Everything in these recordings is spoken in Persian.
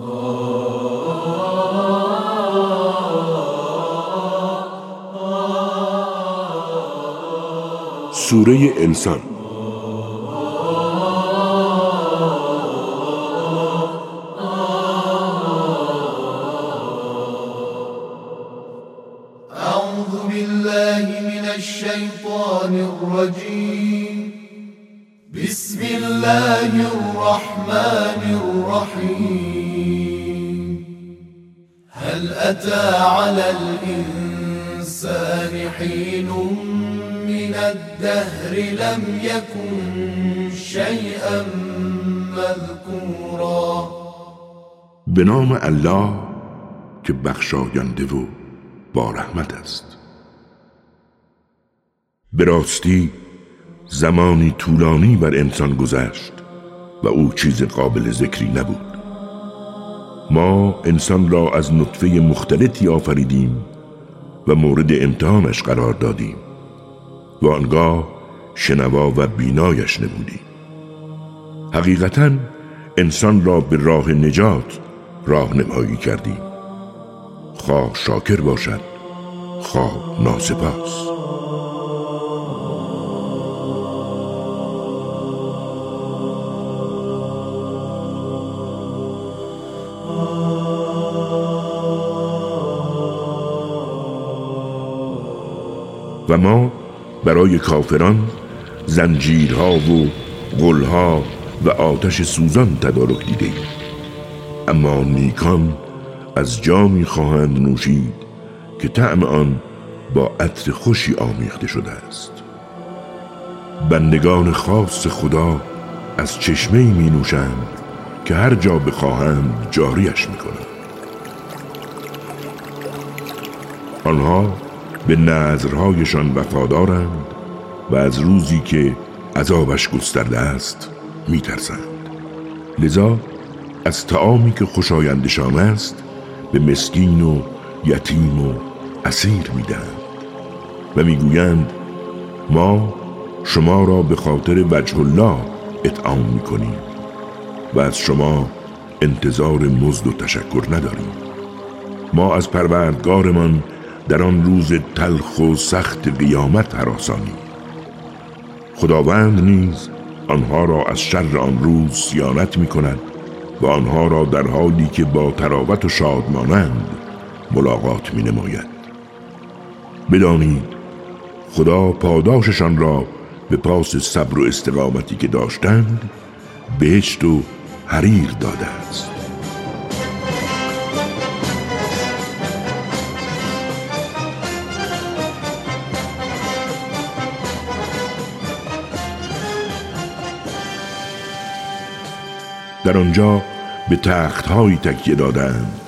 سوره انسان. أعوذ بالله من الشيطان الرجيم. الرحمن الرحيم. هل أتى على الإنسان حين من الدهر لم يكن شيئا مذكورا؟ به نام الله که بخشاینده و با رحمت است. به راستی زمانی طولانی بر انسان گذشت. و او چیز قابل ذکری نبود. ما انسان را از نطفه مختلطی آفریدیم و مورد امتحانش قرار دادیم و آنگاه شنوا و بینایش نمودیم. حقیقتا انسان را به راه نجات راهنمایی کردیم. خواه شاکر باشد خواه ناسپاس. و ما برای کافران زنجیرها و غلها و آتش سوزان تدارک دیده ایم. اما نیکان از جامی خواهند نوشید که طعم آن با عطر خوشی آمیخته شده است بندگان خاص خدا از چشمه می نوشند که هر جا بخواهند جاریش می کنند آنها به نظرهایشان وفادارند و از روزی که عذابش گسترده است می ترسند. لذا از تعامی که خوشایندشان است به مسکین و یتیم و اسیر می‌دهند و می‌گویند ما شما را به خاطر وجه الله اطعام می‌کنیم و از شما انتظار مزد و تشکر نداریم ما از پروردگارمان در آن روز تلخ و سخت قیامت هراسانی. خداوند نیز آنها را از شر آن روز سیانت می کند و آنها را در حالی که با تراوت و شادمانند ملاقات می نماید بدانید خدا پاداششان را به پاس صبر و استقامتی که داشتند بهشت و حریر داده است. در آنجا به تختهایی تکیه دادند.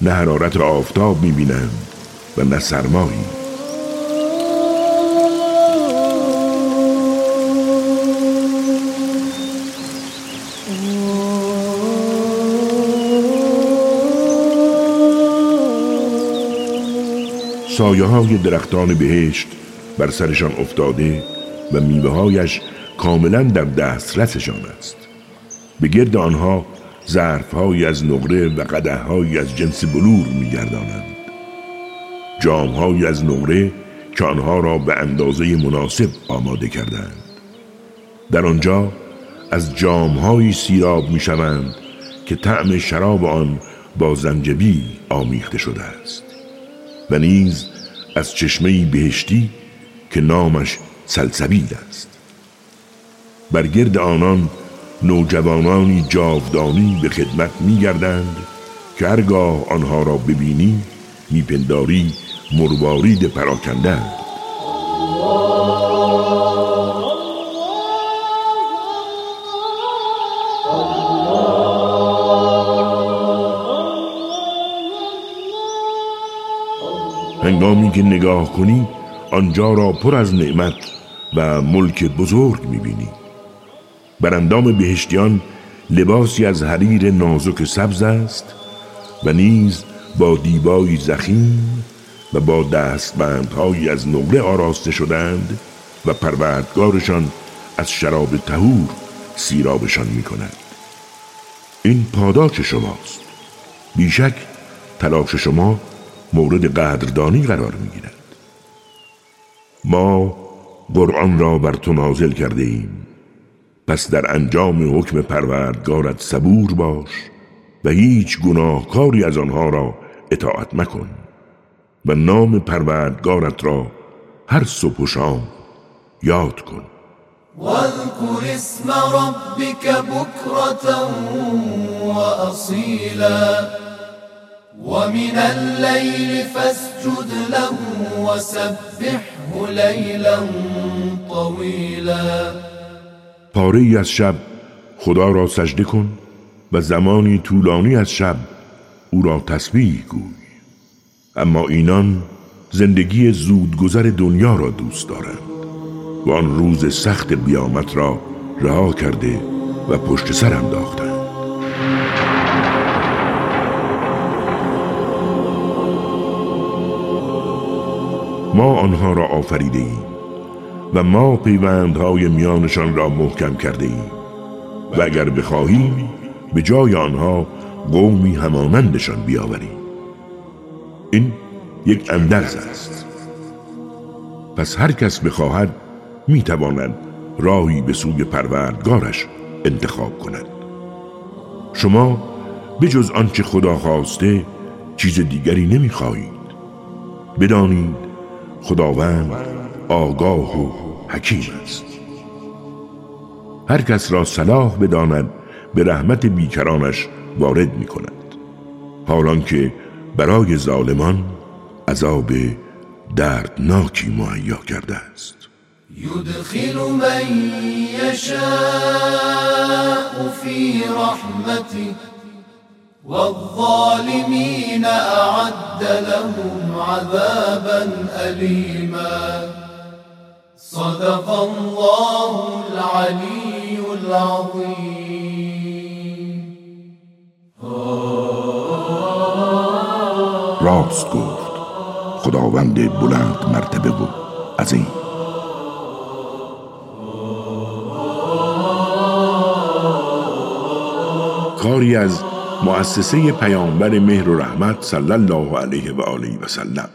نه حرارت آفتاب می‌بینند و نه سرمایی. سایه های درختان بهشت بر سرشان افتاده و میوه هایش کاملا در دسترسشان است. به گرد آنها ظرفهایی از نقره و قدههایی از جنس بلور میگردانند. جامهایی از نقره که آنها را به اندازه مناسب آماده کردند. در آنجا از جامهایی سیراب می‌شوند که طعم شراب آن با زنجبیل آمیخته شده است و نیز از چشمه بهشتی که نامش سلسبیل است. بر گرد آنان نوجوانانی جاودانی به خدمت میگردند که هرگاه آنها را ببینی میپنداری مروارید پراکنده هنگامی که نگاه کنی آنجا را پر از نعمت و ملک بزرگ می‌بینی. بر اندام بهشتیان لباسی از حریر نازک سبز است و نیز با دیبایی زخیم و با دستبندهایی از نقره آراسته شدند و پروردگارشان از شراب تهور سیرابشان می کند این پاداش شماست. بیشک تلاش شما مورد قدردانی قرار می‌گیرد. ما قرآن را بر تو نازل کرده ایم. پس در انجام حکم پروردگارت صبور باش و هیچ گناهکاری از آنها را اطاعت مکن و نام پروردگارت را هر صبح و شام یاد کن. واذكر اسم ربك بكرة وأصيلا ومن الليل فاسجد له وسبحه ليلا طويلا پاره از شب خدا را سجده کن و زمانی طولانی از شب او را تسبیح گوی. اما اینان زندگی زودگذر دنیا را دوست دارند و آن روز سخت بیامت را رها کرده و پشت سر انداختند. ما آنها را آفریده ایم و ما پیوندهای میانشان را محکم کرده ایم و اگر بخواهیم به جای آنها قومی همانندشان بیاوریم. این یک اندرز است. پس هر کس بخواهد می‌تواند راهی به سوی پروردگارش انتخاب کند. شما بجز آنچه خدا خواسته چیز دیگری نمی‌خواهید. بدانید خداوند آگاه و حکیم است. هر کس را صلاح بداند به رحمت بیکرانش وارد می کند حالان که برای ظالمان عذاب دردناکی مهیا کرده است. يدخل من يشاء في رحمته والظالمين أعد لهم عذابا أليما صدق الله العلي العظيم. راست گفت. خداوند بلند مرتبه و عظیم. کاری از مؤسسه پیامبر مهر و رحمت صلی الله علیه و آله و سلم.